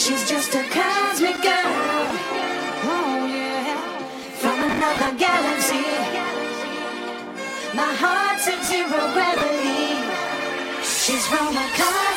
She's just a cosmic girl. Oh, yeah. From another galaxy. My heart's in zero gravity. She's from a cosmic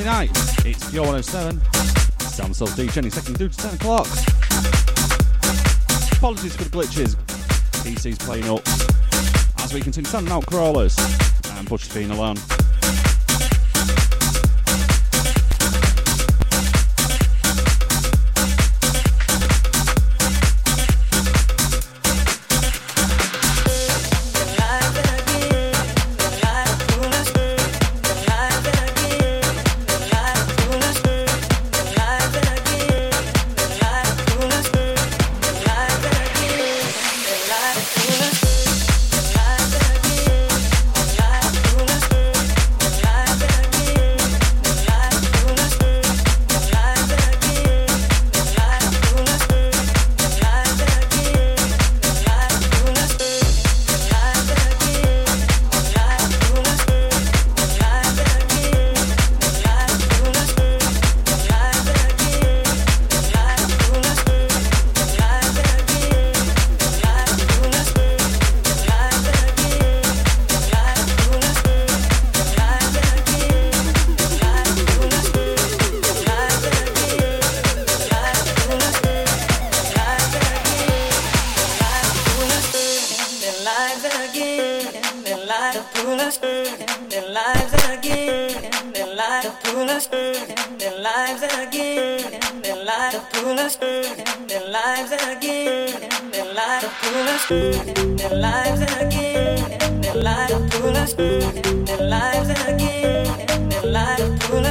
It's night. It's Pure 107. Sound Soul D, Jenny, second through to 10 o'clock. Apologies for the glitches. PC's playing up. As we continue sending out crawlers. And Butcher's being alone.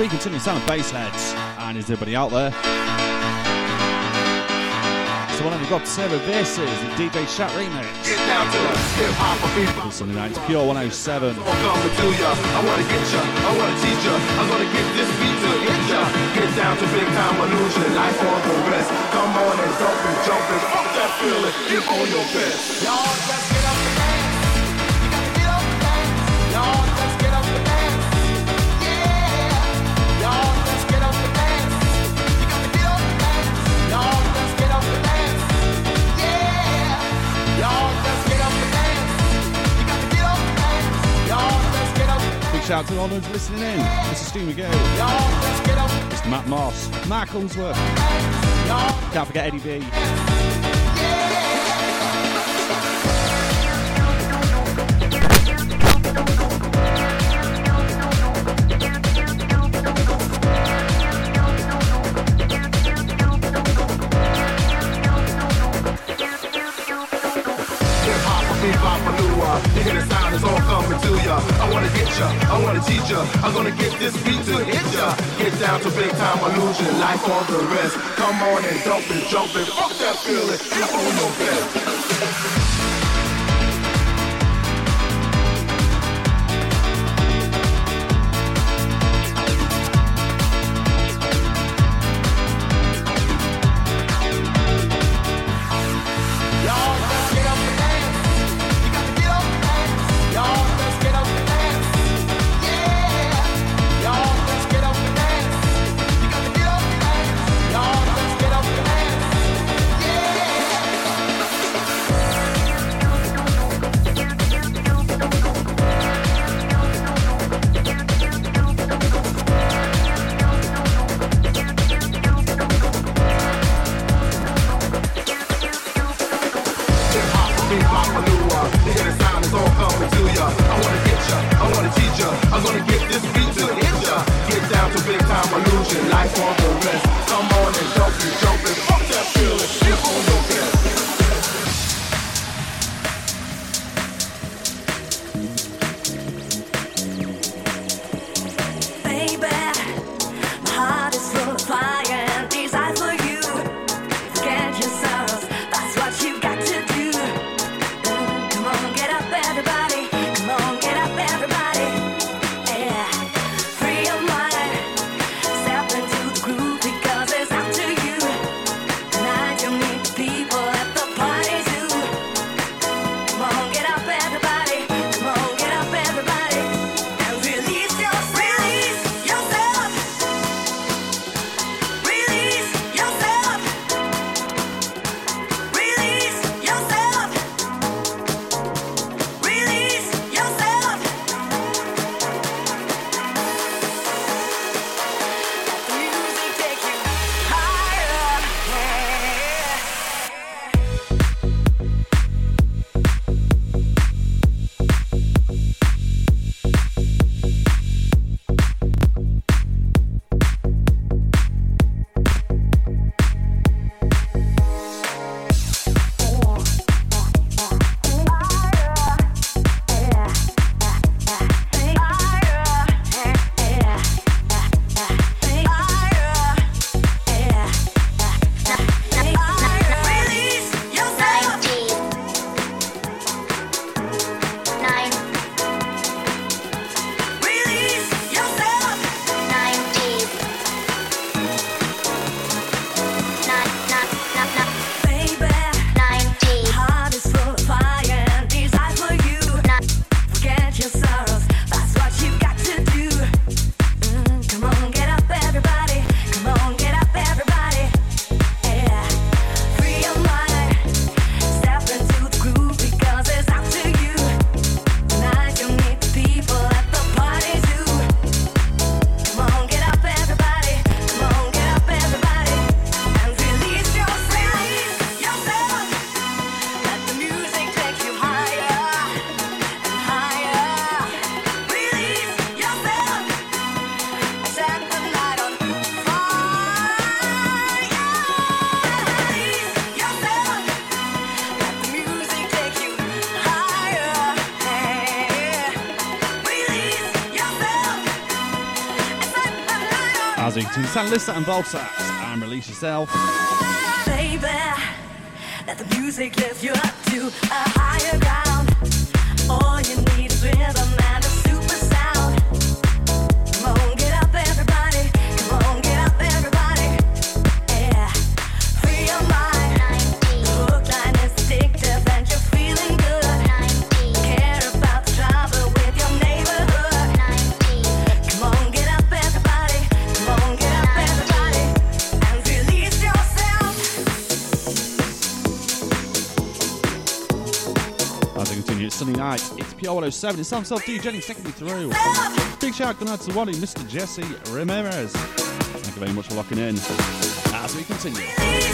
we continue sound baseheads and is everybody out there? So when we've got Sarah Versus, the DJ Shat remix. Get down to the hip hop of Sunday nights, Pure 107. I'm to ya, I wanna get ya, I wanna teach ya, I'm gonna get this beat to hit ya. Get down to big time illusion, life on the rest. Come on and dump and jump and fuck that feeling, give all your best. Y'all, let's get out to all those listening in. This is Stu McGill. Mr. Matt Moss. Mark Unsworth. Can't forget Eddie B. I wanna get ya, I wanna teach ya. I'm gonna get this beat to hit ya. Get down to big time illusion, life on the rest. Come on and dump it, jump it, fuck that feeling, it's on your best. between Sandalista and Voltax. And release yourself. Baby, let the music lift you up to a higher ground. All you need is rhythm. PR 107. It's himself, D. Jennings, taking me through. Big shout going out to Wally, Mr. Jesse Ramirez. Thank you very much for locking in as we continue.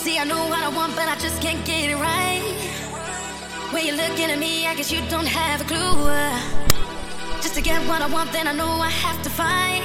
See, I know what I want, but I just can't get it right. When you're looking at me, I guess you don't have a clue. Uh, just to get what I want, then I know I have to fight.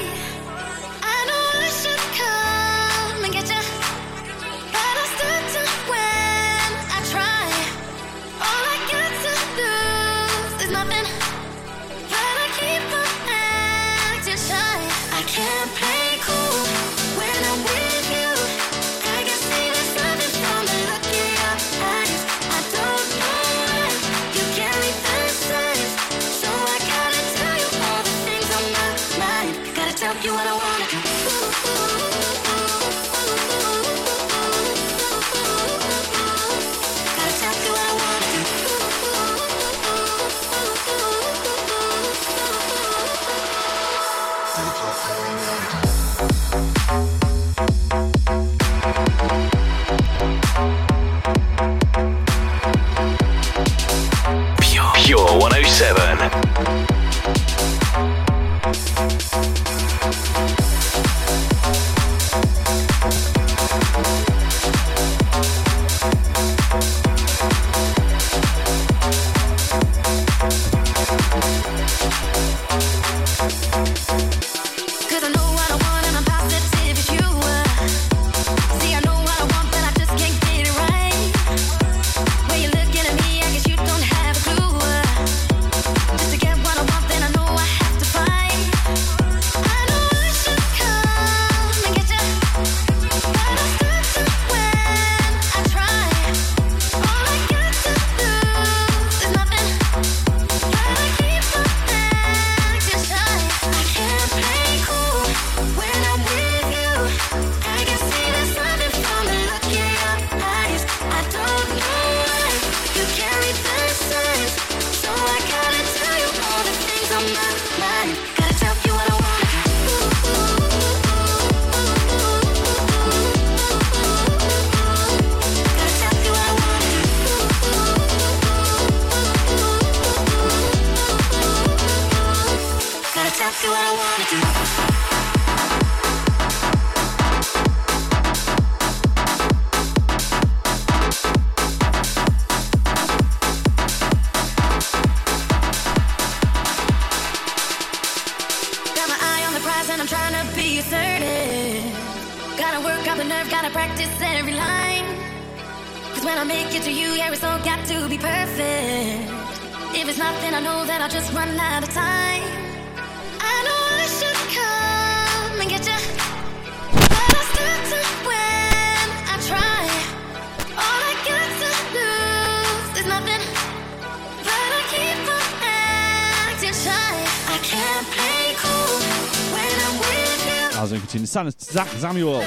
Samuel,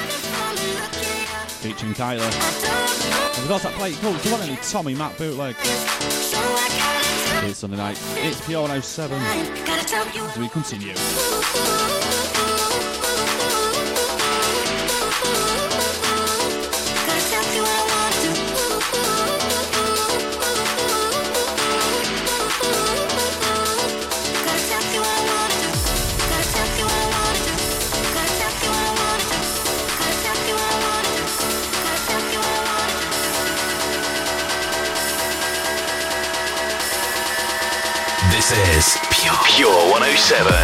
featuring Tyler. And we've got that plate called Do You Want Any Tommy Matt Bootleg? It's Sunday night. It's P. O. House 7. As we continue. seven.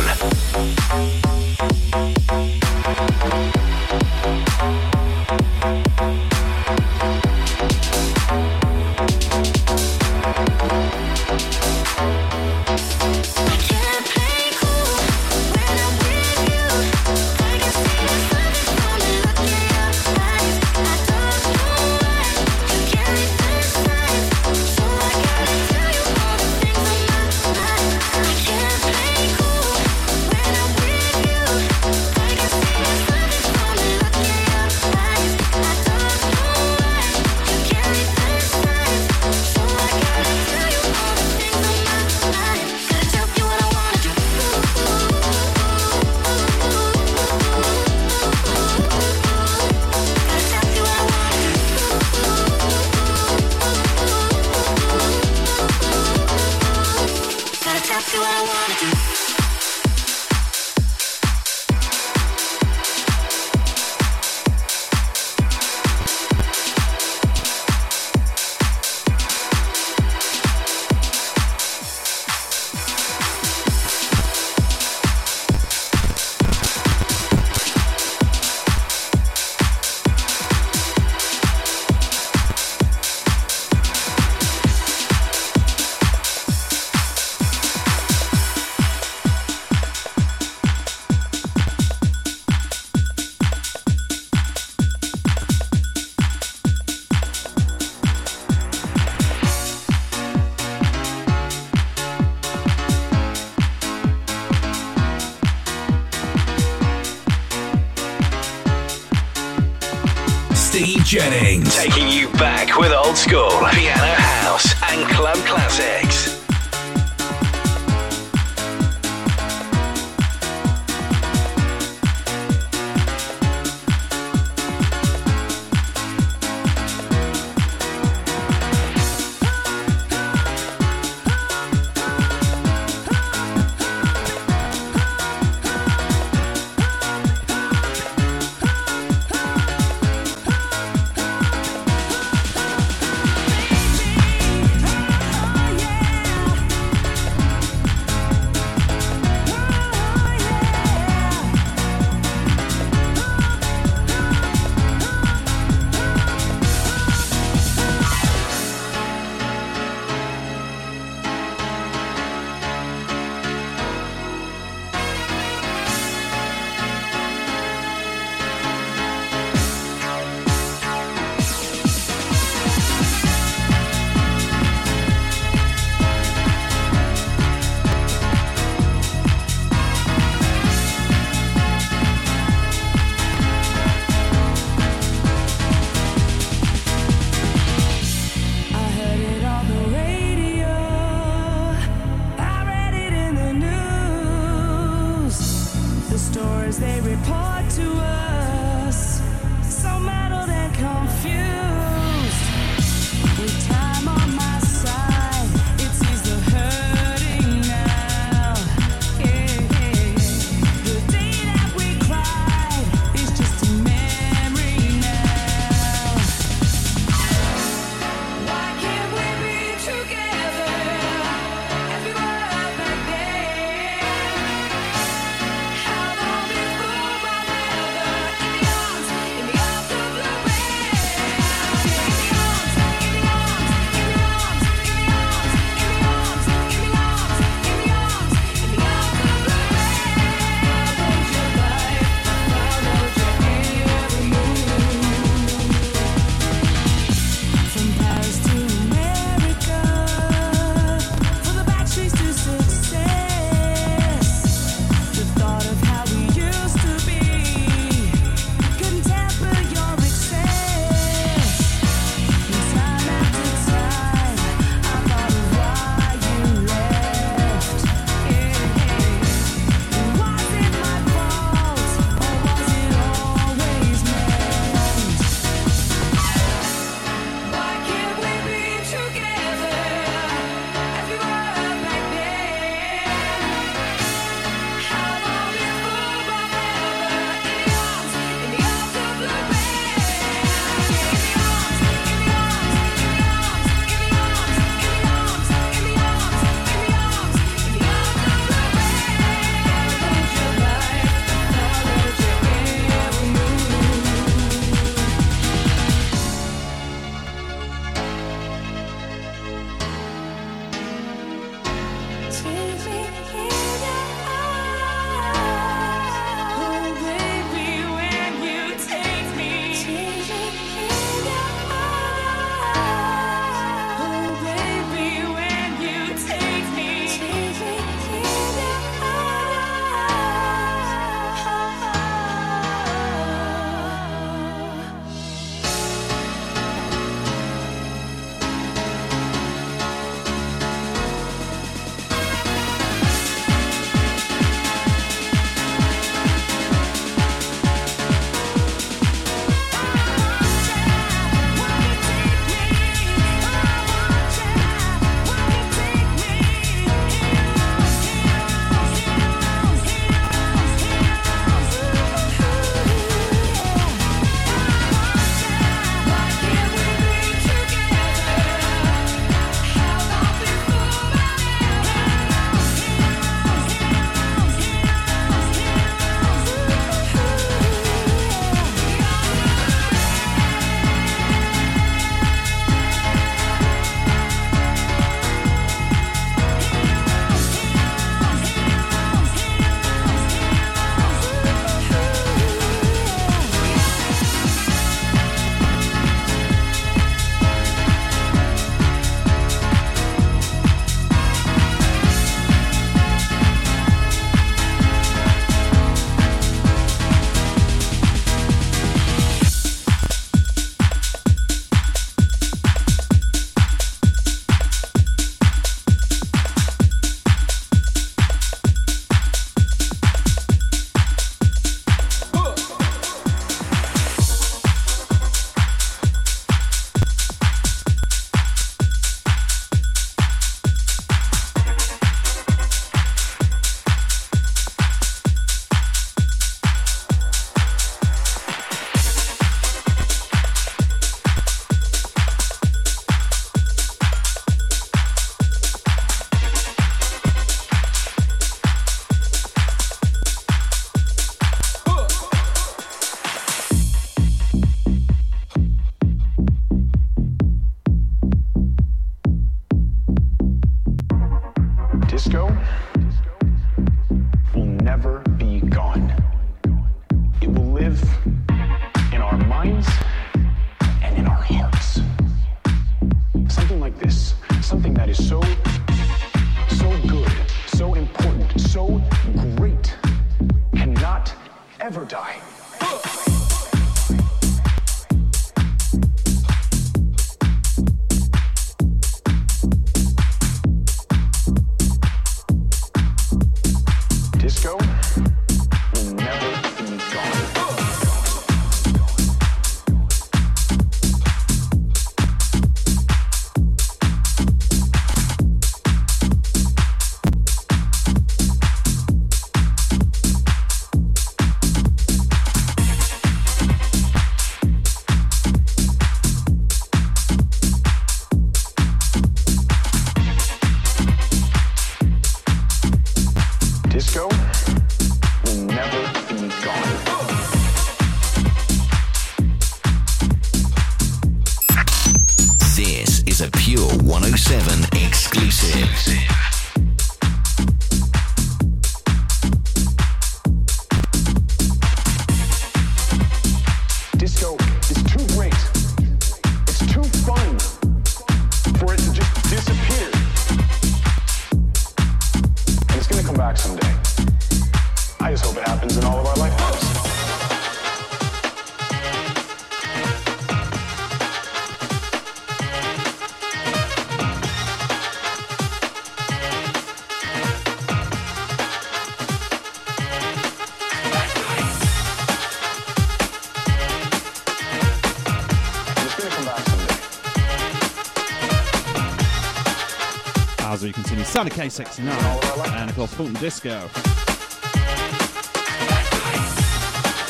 Sonic K69, and of course, Fulton Disco.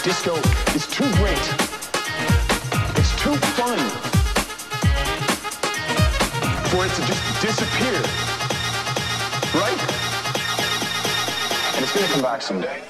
Disco is too great. It's too fun for it to just disappear. Right? And it's gonna come back someday.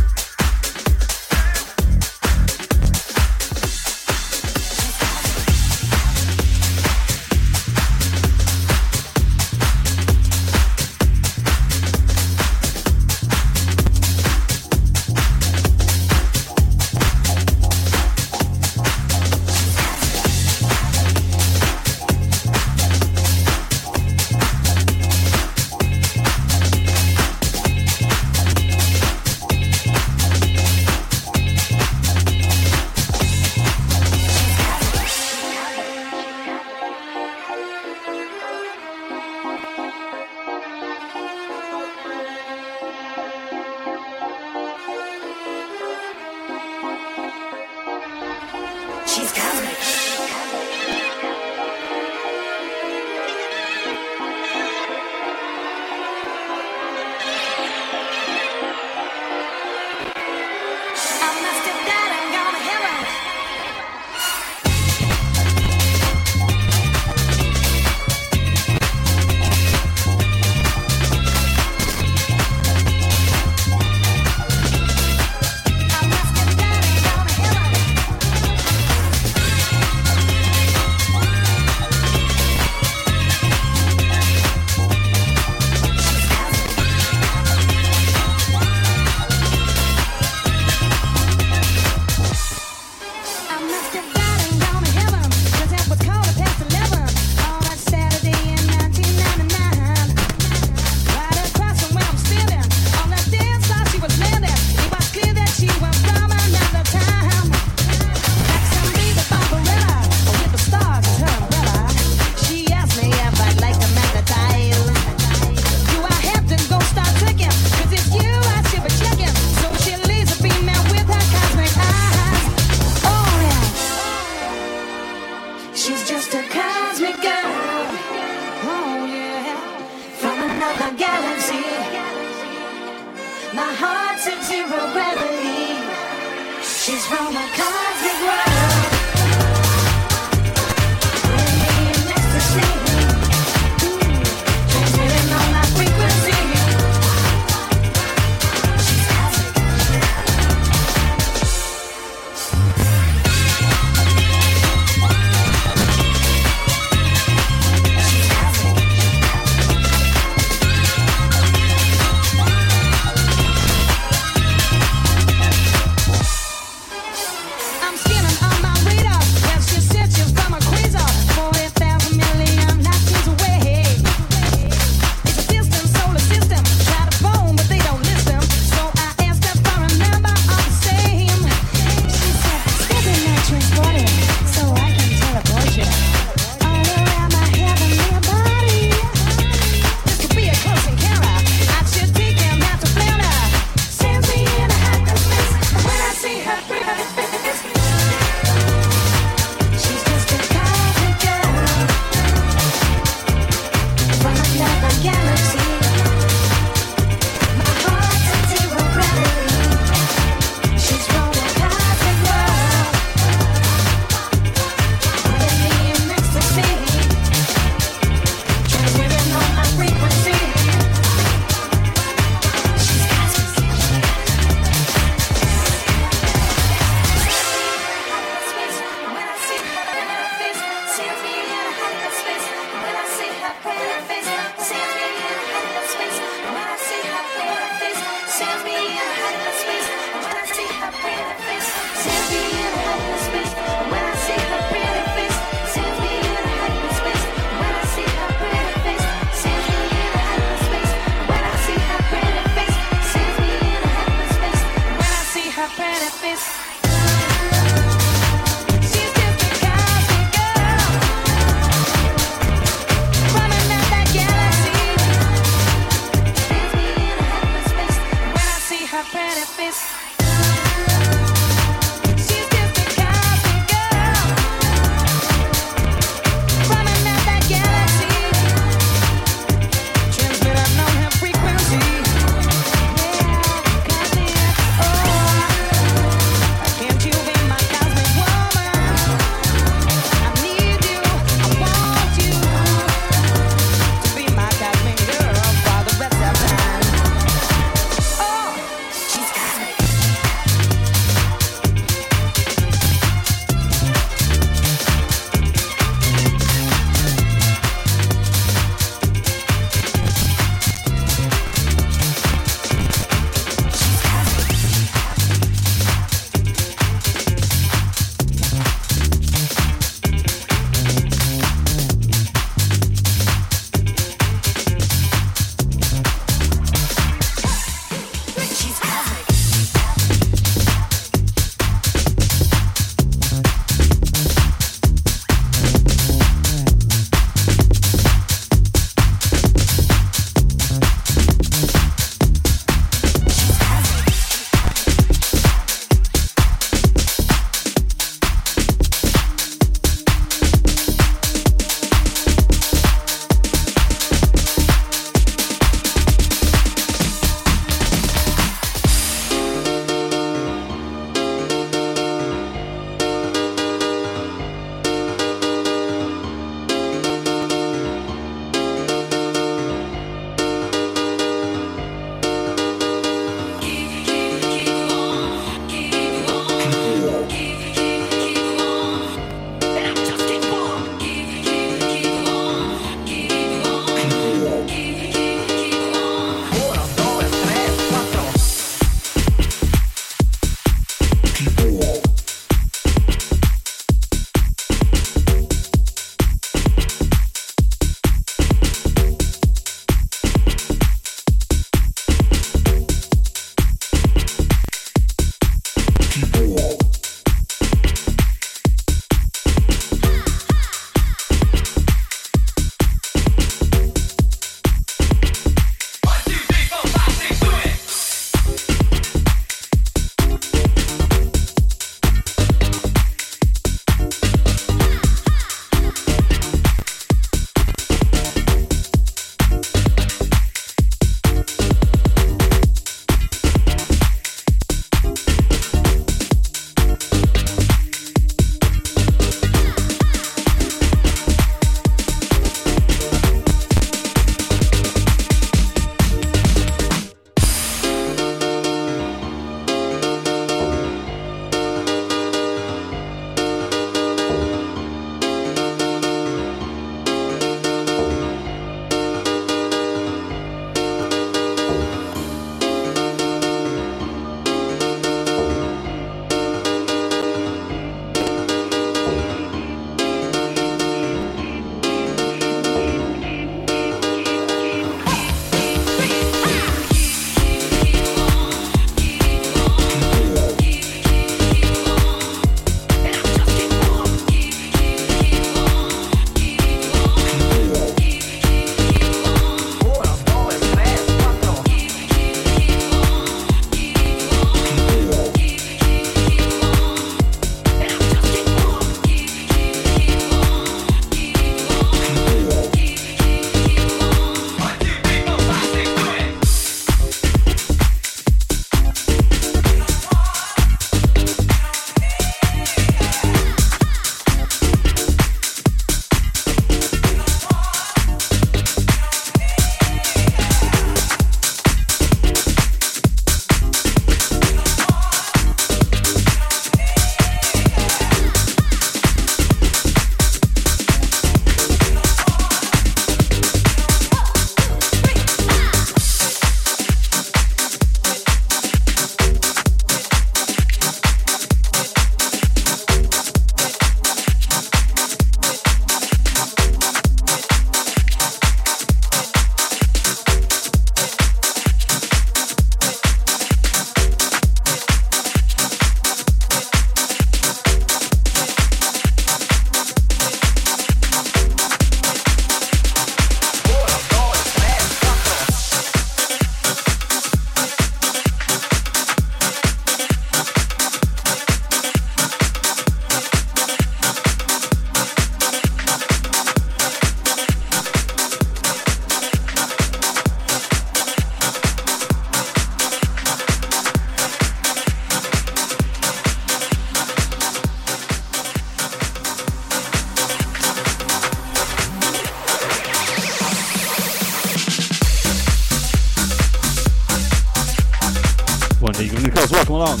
Course, welcome along.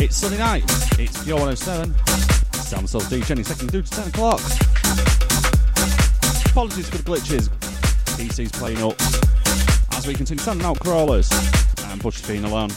It's Sunday night. It's Pure 107. Sam Self DJ second through to 10 o'clock. Apologies for the glitches. PC's playing up. As we continue sending out crawlers and Bush being alone.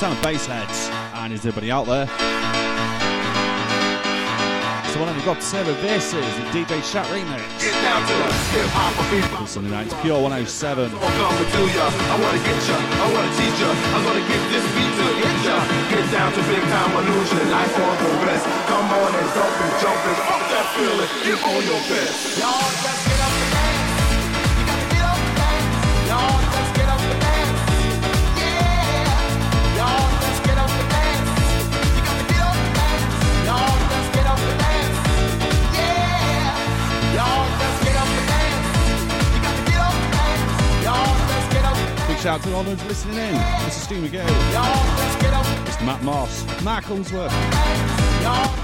sound of Bassheads and is everybody out there? So when you've got Sarah Versus and DJ Shat remix. Get down to the hip hop or Pure 107. I wanna get ya, I wanna teach ya, I'm gonna get this beat to hit ya. Get down to big time illusion, life on the rest. Come on and dump and jump and up that feeling, get on your best. Y'all, that's Shout out to all those listening in. This is Steve McGill. Mr. Matt Moss. Mark Unsworth.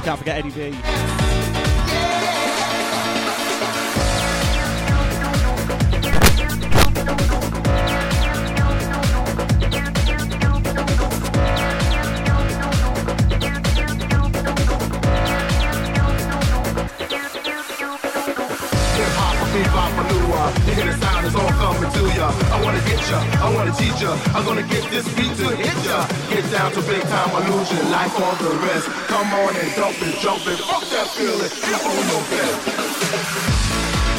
Can't forget Eddie B. I'm gonna get this beat to hit ya. Get down to big time illusion, life on the rest. Come on and dump it, jump it, fuck that feeling, keep on your best.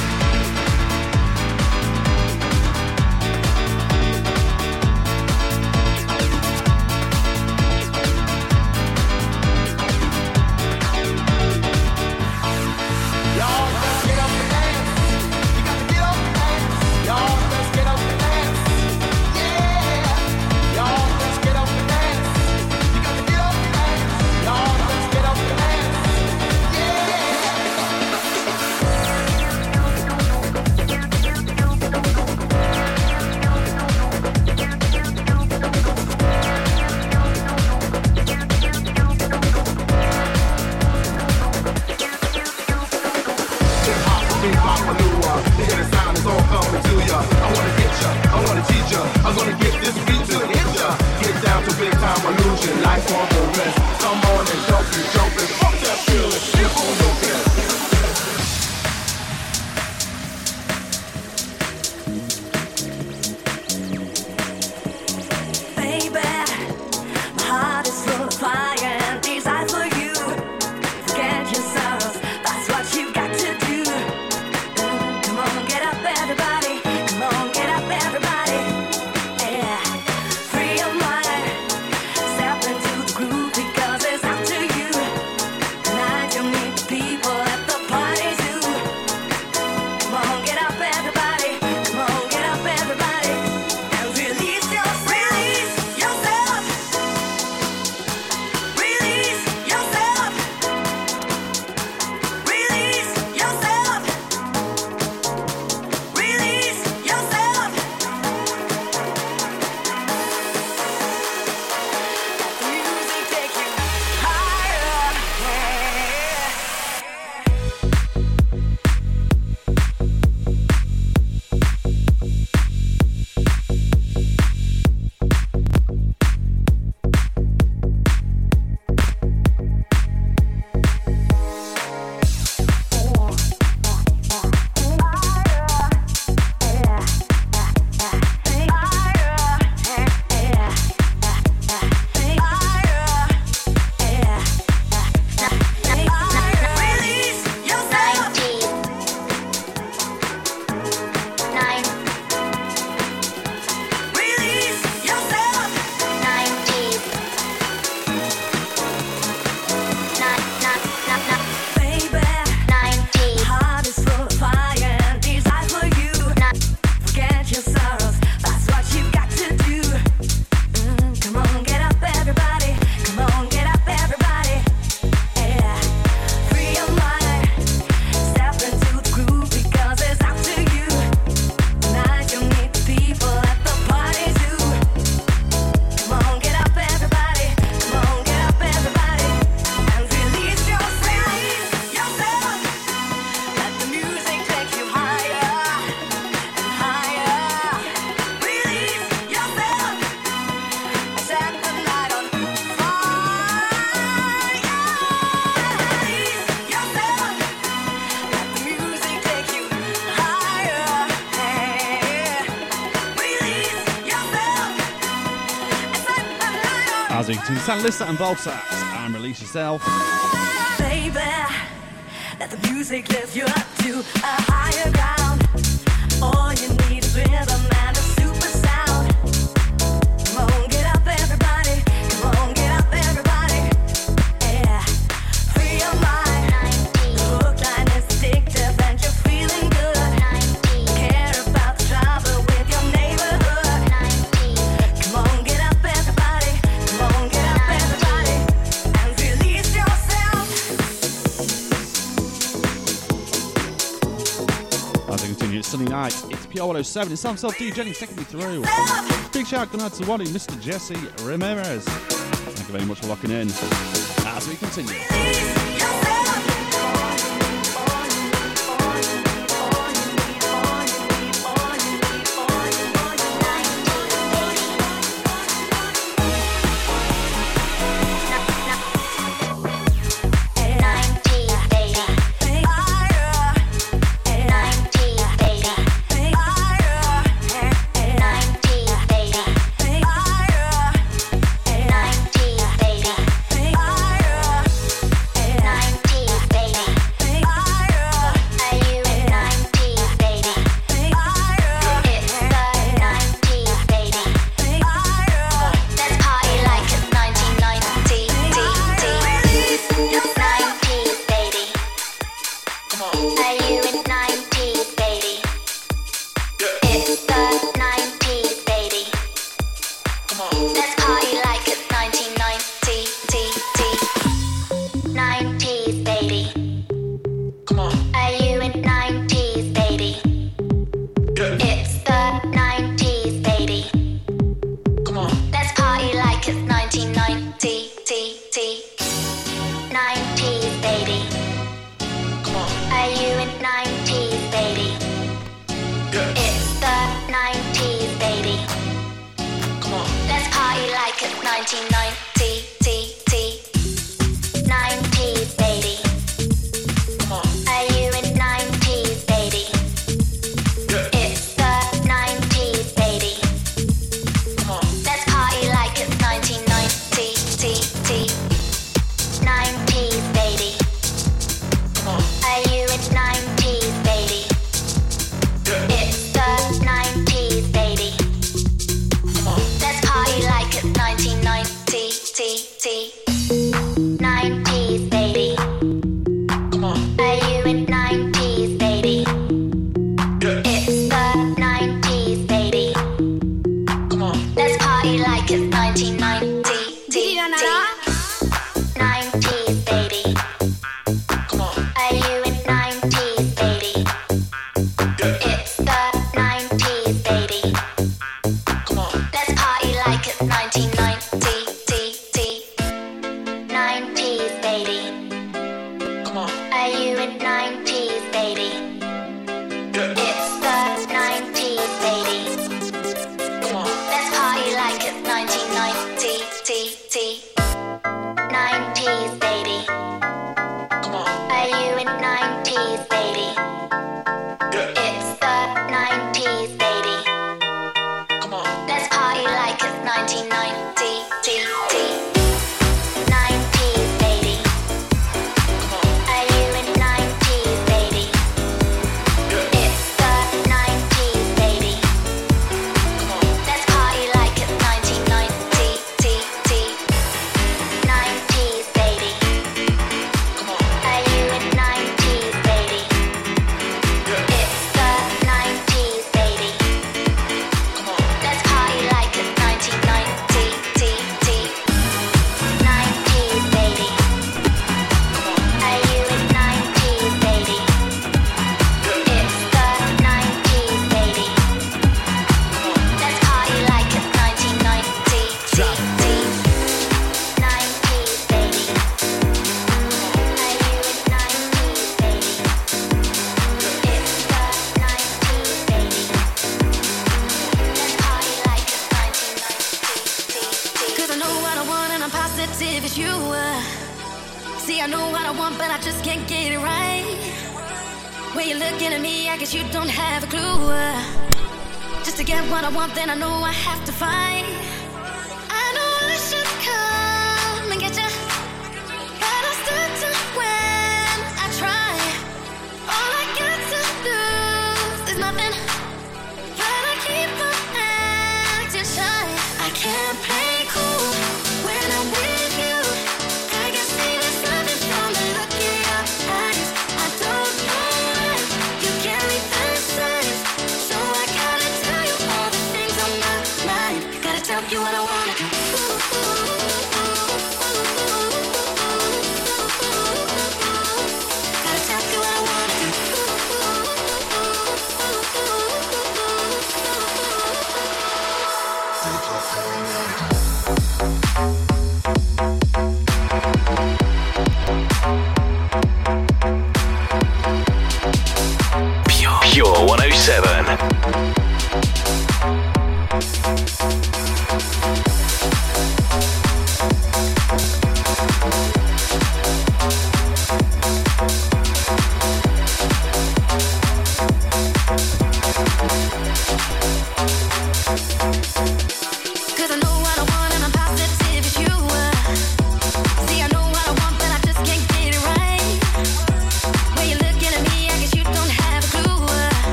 San Lister and Volsax and Release Yourself. Baby, let the music lift you up to a higher ground. All you need is rhythm. Funky 007. It's himself, D. Jennings, taking me through. Big shout going out to Wally, Mr. Jesse Ramirez. Thank you very much for locking in. As we continue.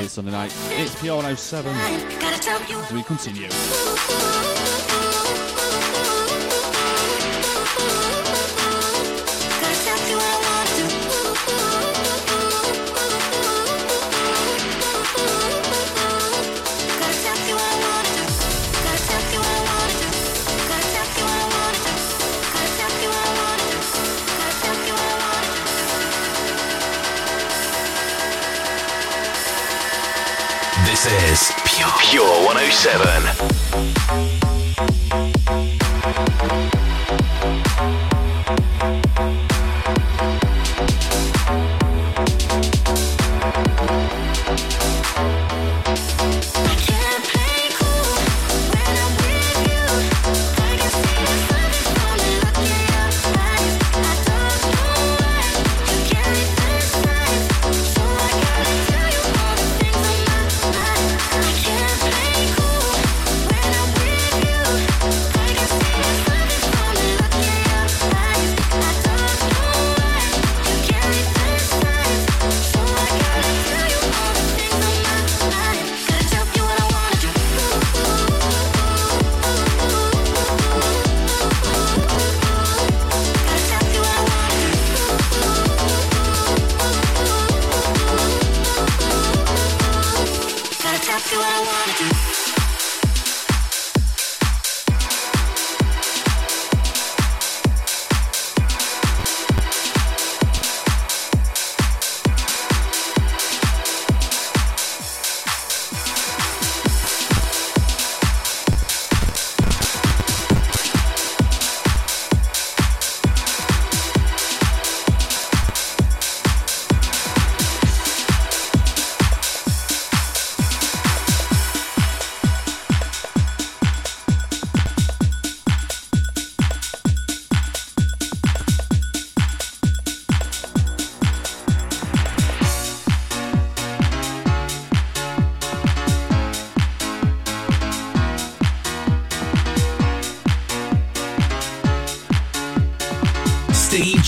It's Sunday night. It's PR 107 as we continue. Pure 107.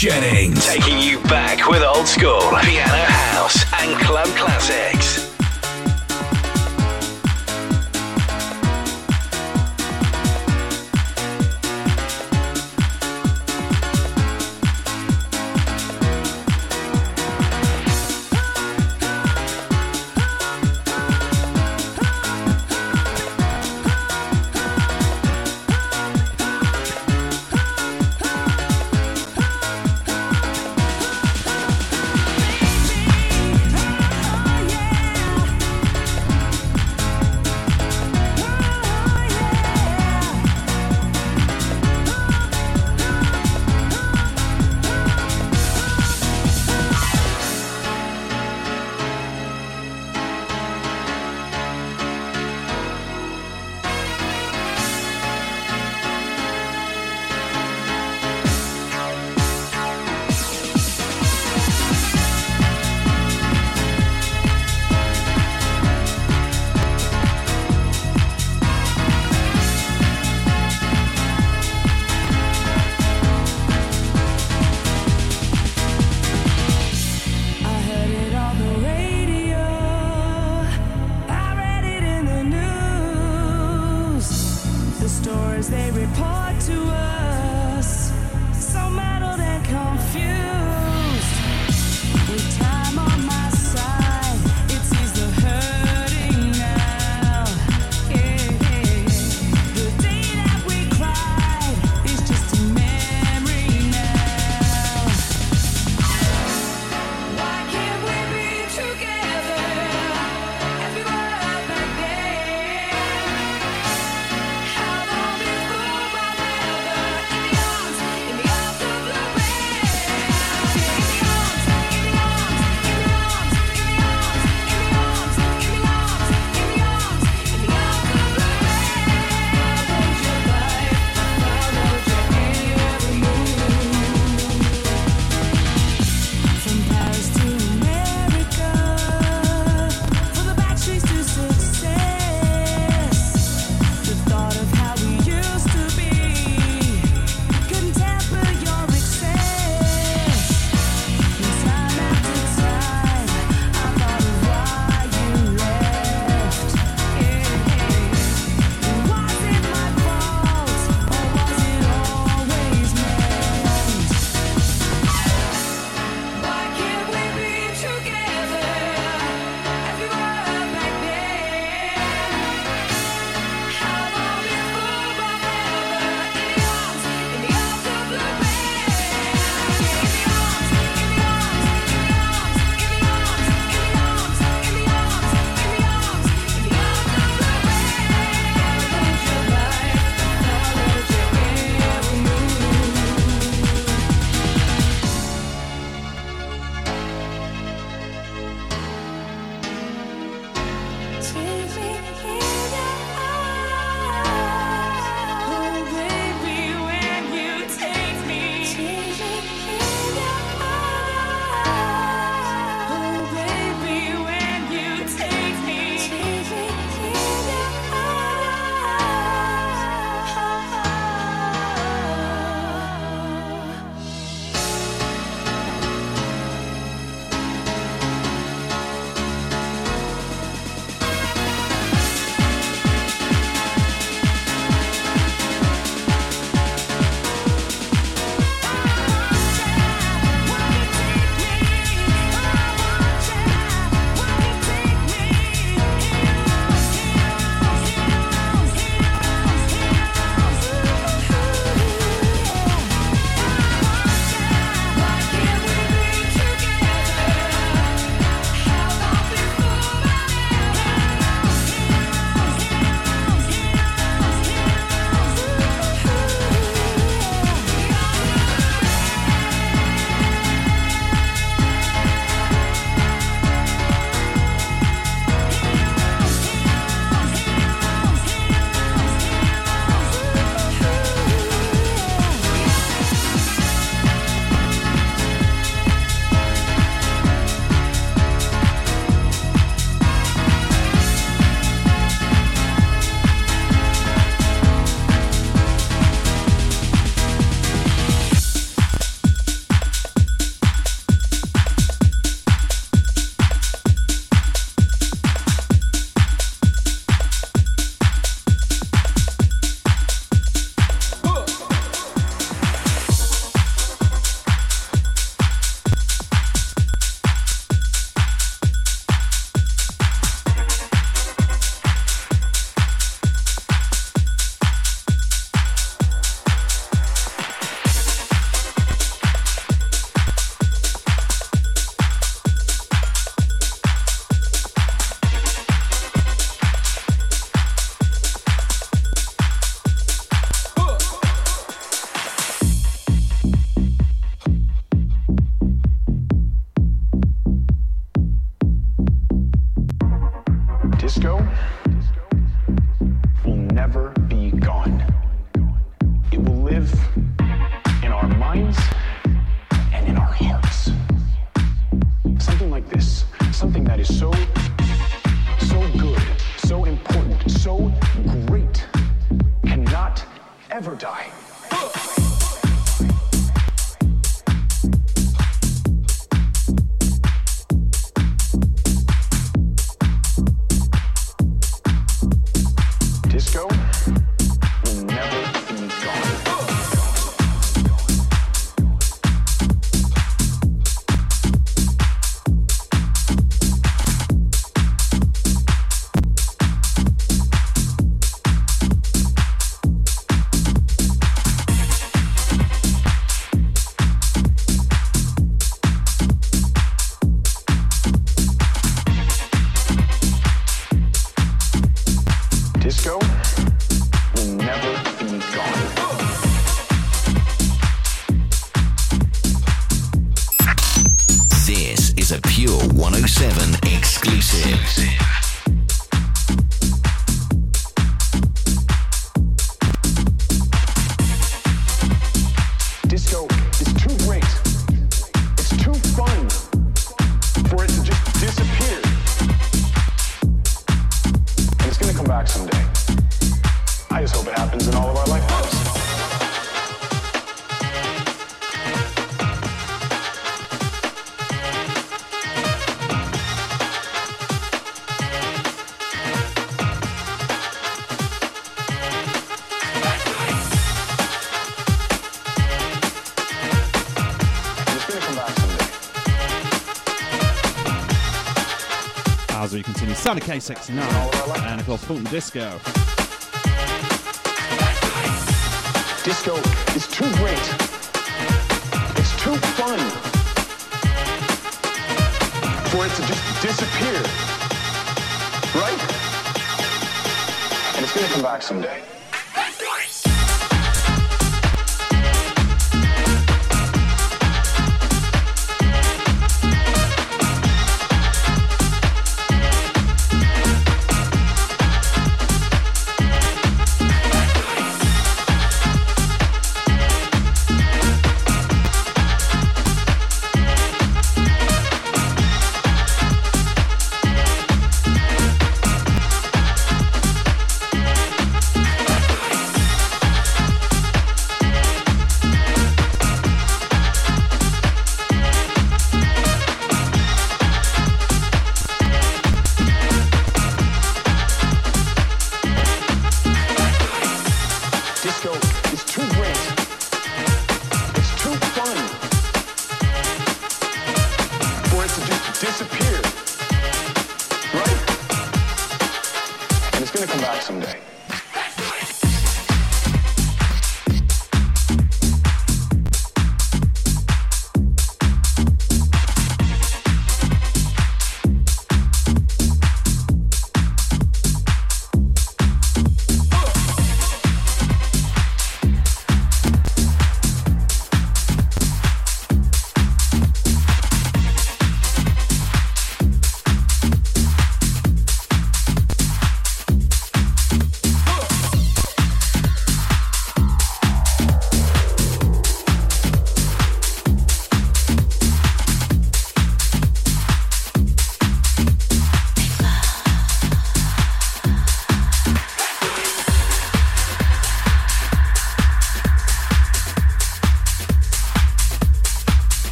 Jennings. Taking you K69, and of course Fulton Disco. Disco is too great. It's too fun for it to just disappear, right? And it's gonna come back someday.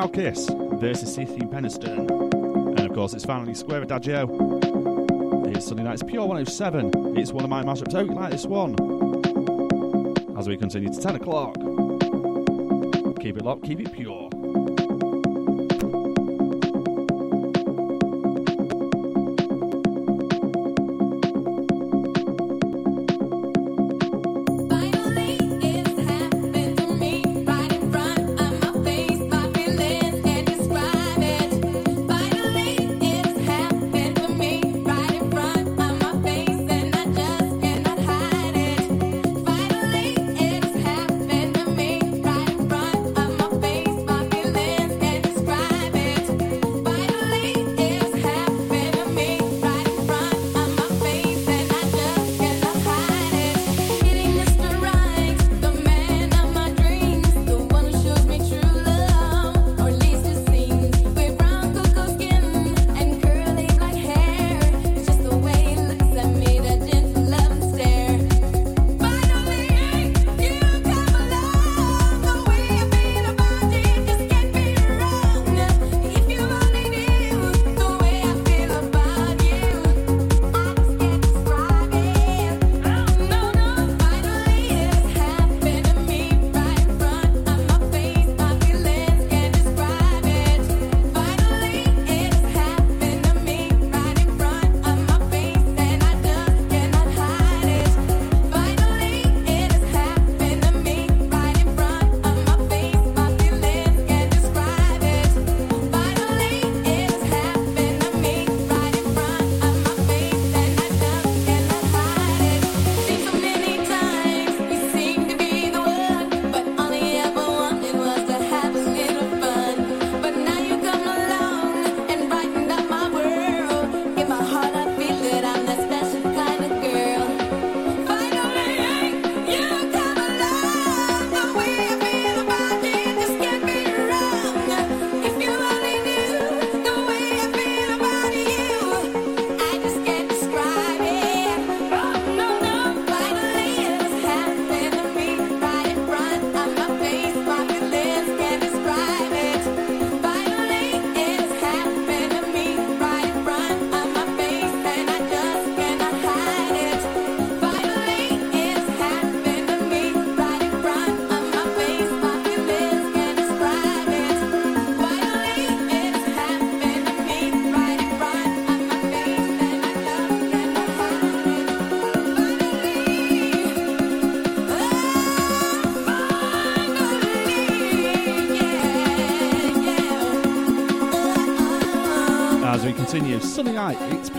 Wild Kiss versus CeCe Peniston. And of course, it's finally Square with Adagio. It's Sunday night, it's Pure 107. It's one of my mashups. Hope you like this one. As we continue to 10 o'clock. Keep it locked, keep it pure.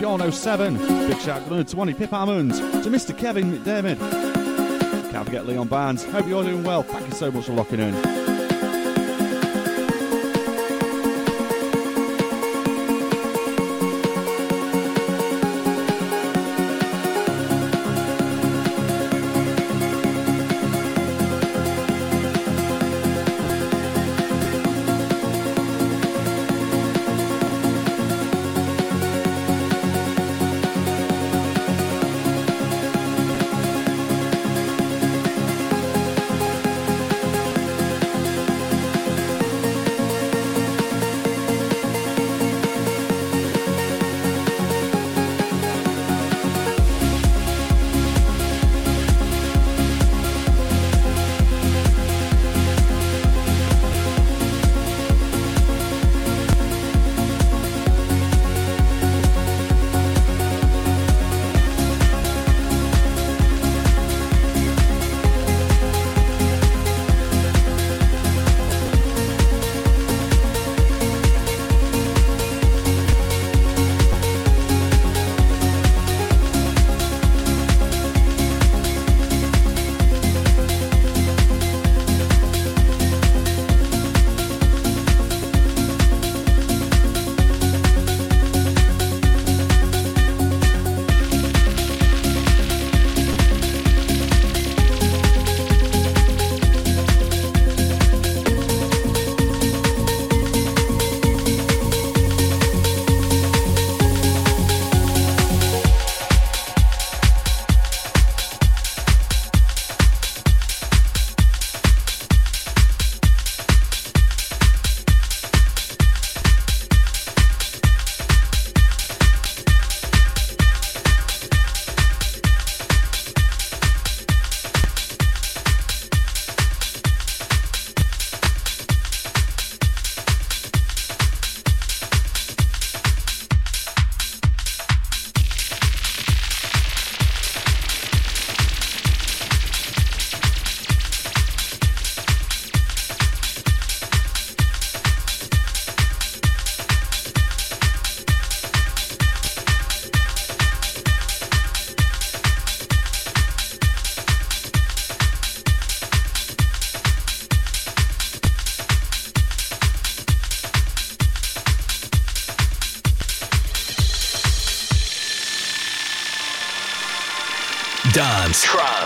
Piano7. Big shout out to Ronnie Pip Hammond, to Mr. Kevin McDermott. Can't forget Leon Barnes. Hope you're all doing well. Thank you so much for locking in.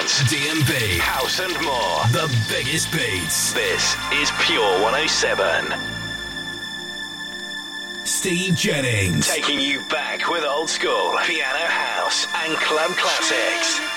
Dance, DMB, house, and more. The biggest beats. This is Pure 107. Steve Jennings taking you back with old school piano house and club classics.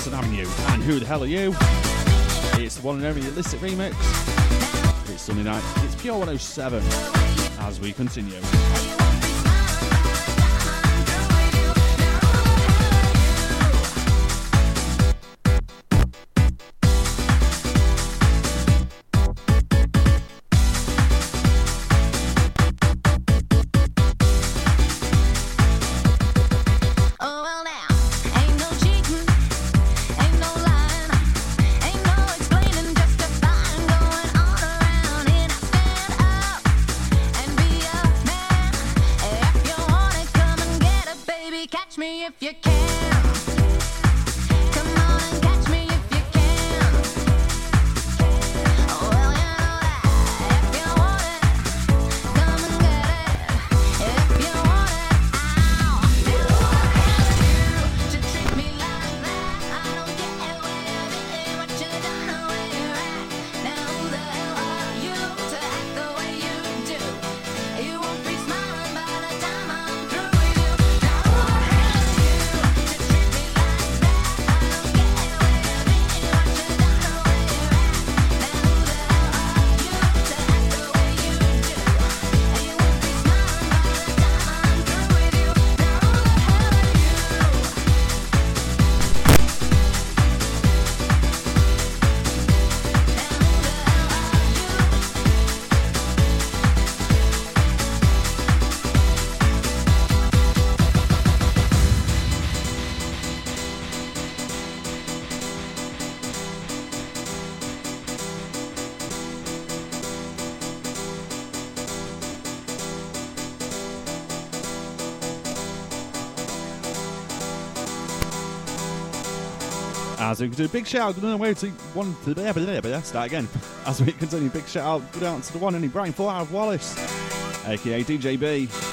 Madison Avenue. And who the hell are you? It's the one and only Illicit Remix. It's Sunday night. It's Pure 107 as we continue. So we can do a big shout out. No, wait, to one. Start again. As we continue, big shout out. Good out to the one only he brain, out of Wallace, aka DJB.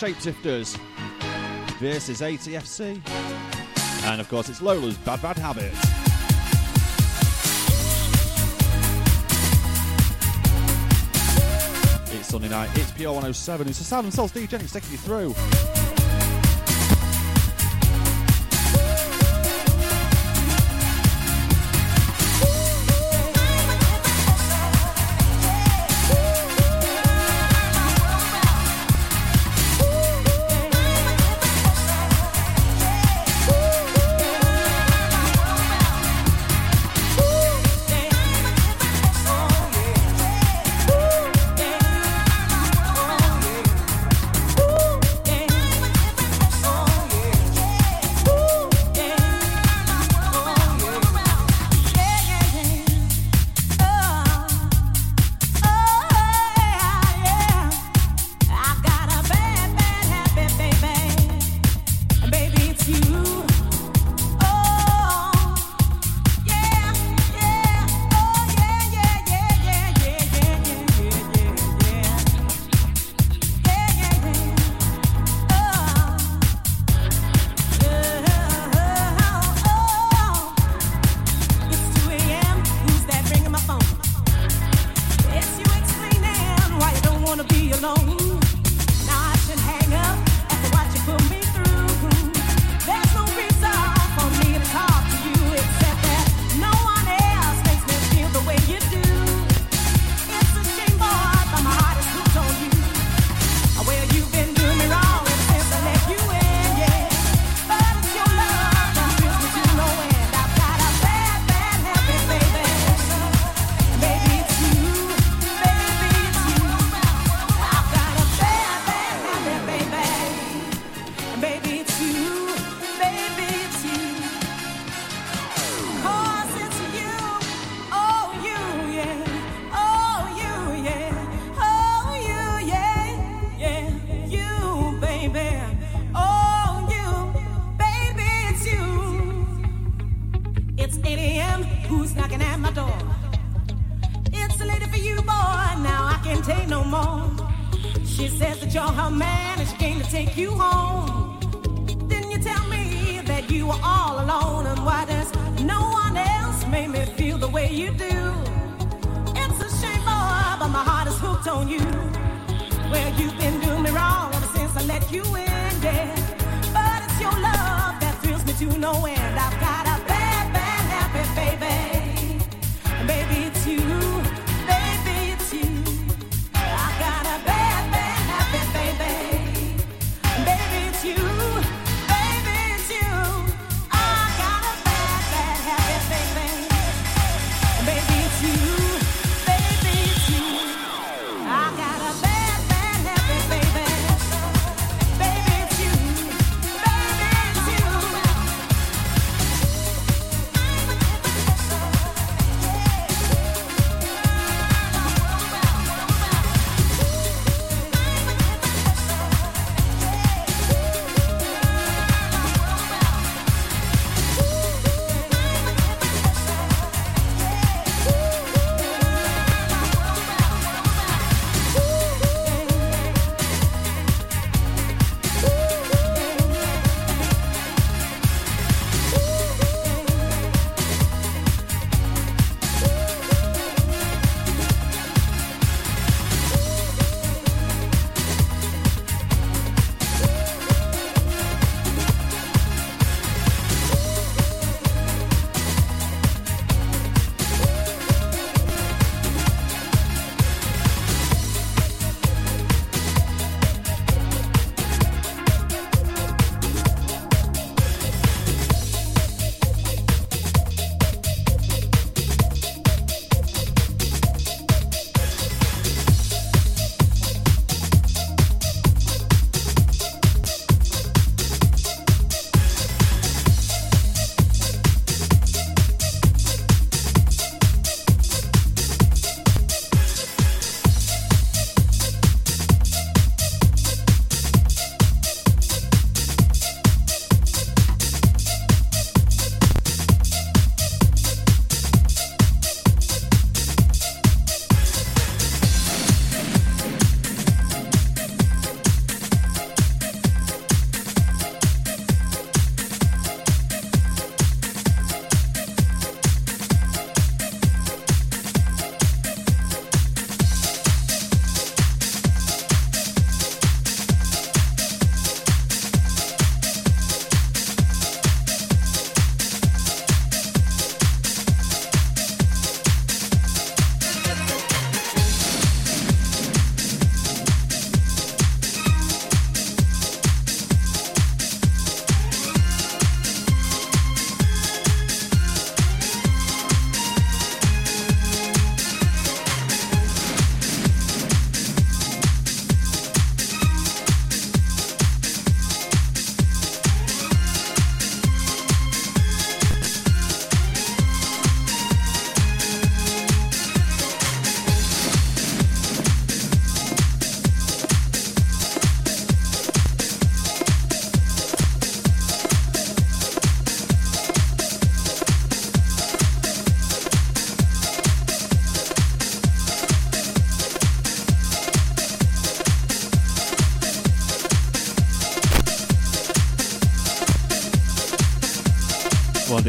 Shapeshifters. This is ATFC. And of course, it's Lola's Bad Bad Habit. It's Sunday night, it's PR 107. It's the Sound and Souls DJing, taking you through. You do? It's a shame, boy, but my heart is hooked on you. Well, you've been doing me wrong ever since I let you in, yeah. But it's your love that thrills me to no end. I've got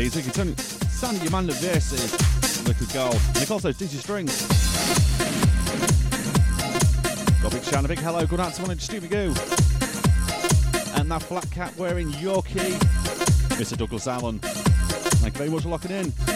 Well, indeed, we can turn Sandy Amanda versus Liquid Gold. Nick also Dizzy Strings. Got a big shout a big hello. Good out to one of Stevie Goo. And that flat cap wearing Yorkie, Mr. Douglas Allen. Thank you very much for locking in.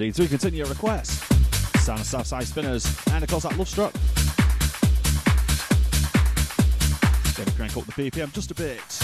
Indeed. So continue your requests. Sound of Southside Spinners. And of course that Luvstruck. Gonna crank up the BPM just a bit.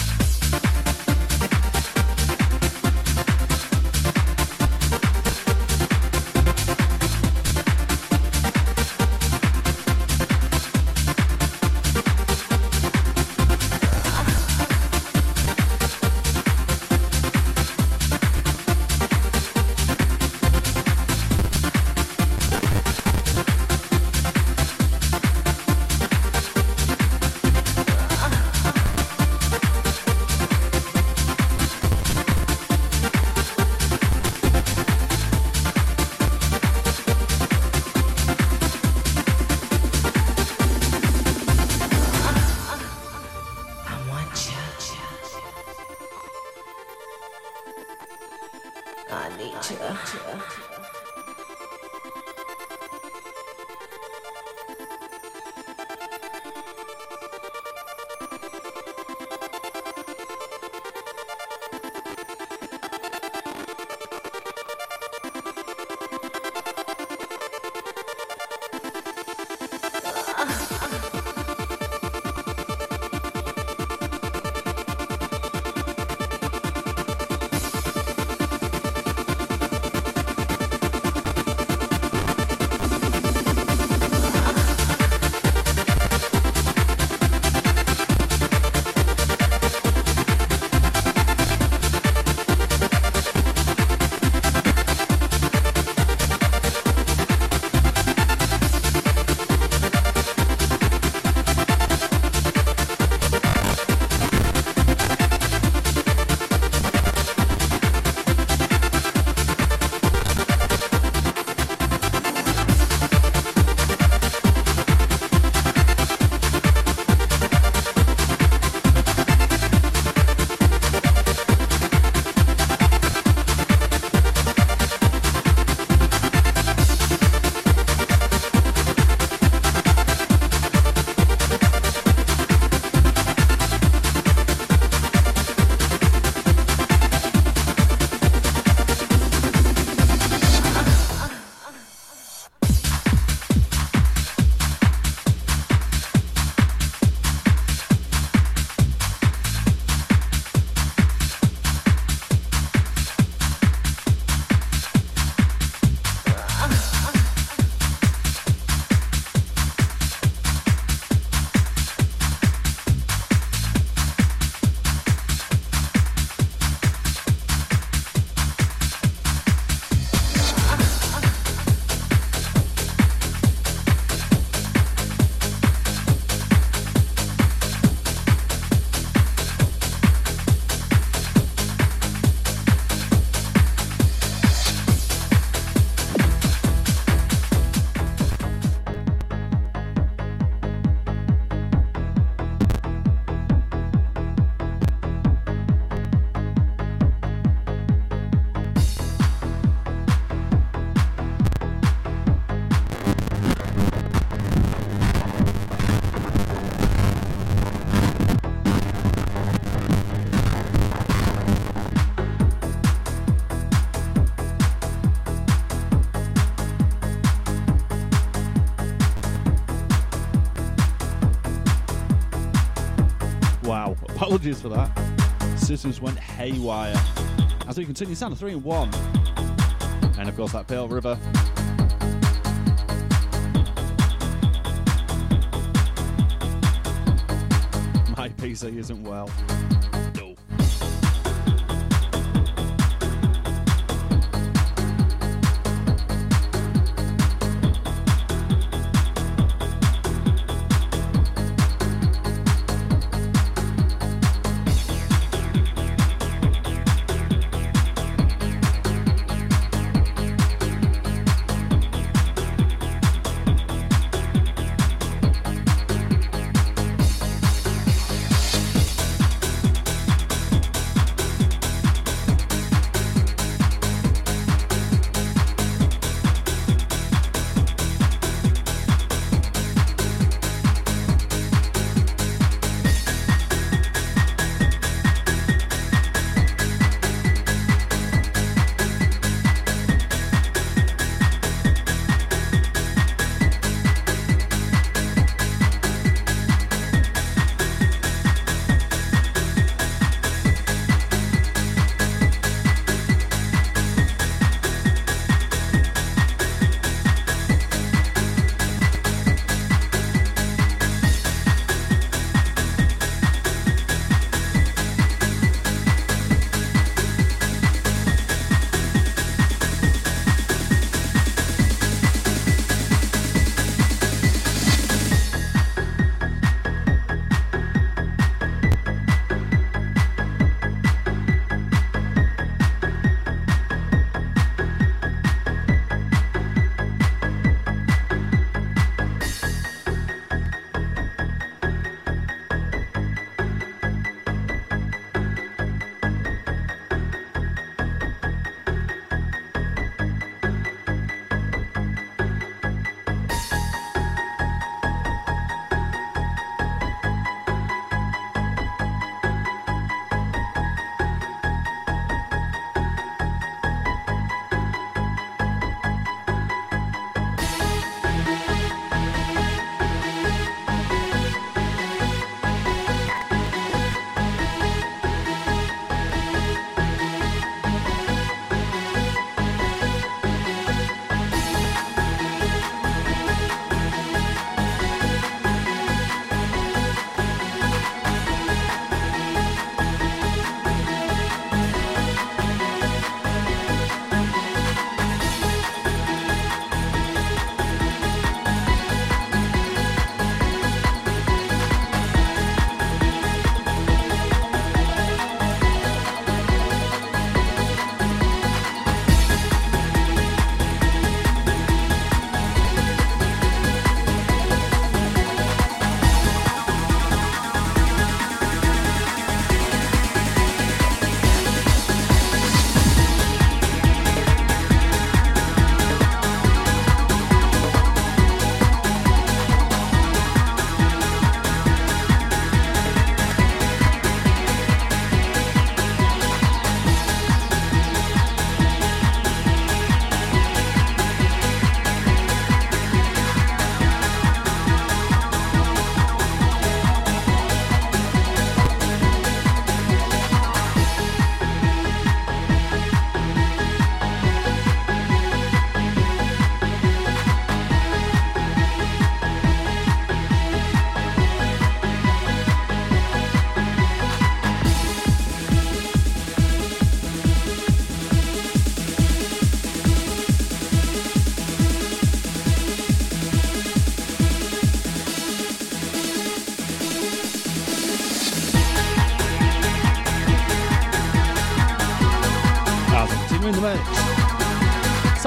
Apologies for that. Systems went haywire. As we continue, sound of three and one. And of course, that Pale River. My PC isn't well.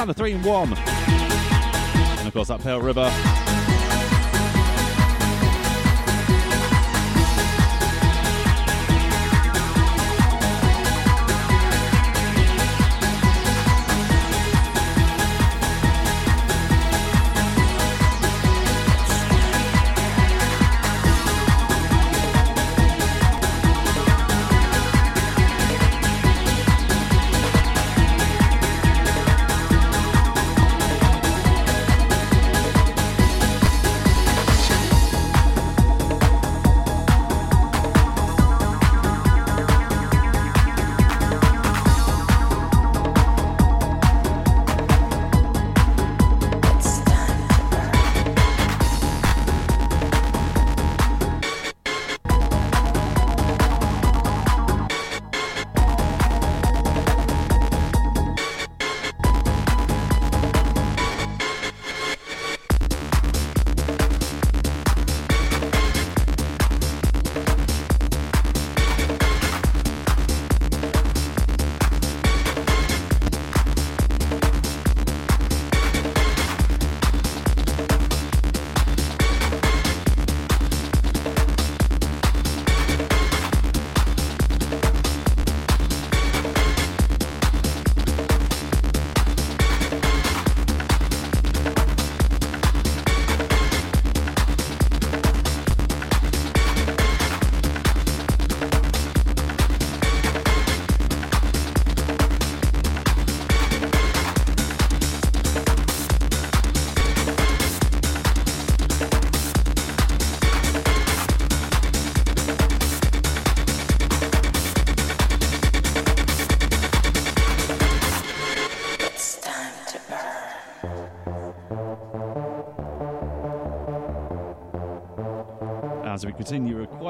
Sound of three in one. And of course, that Pale River.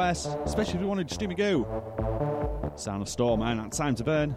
Requests, especially if you want to do me go. Sound of Storm and time to burn.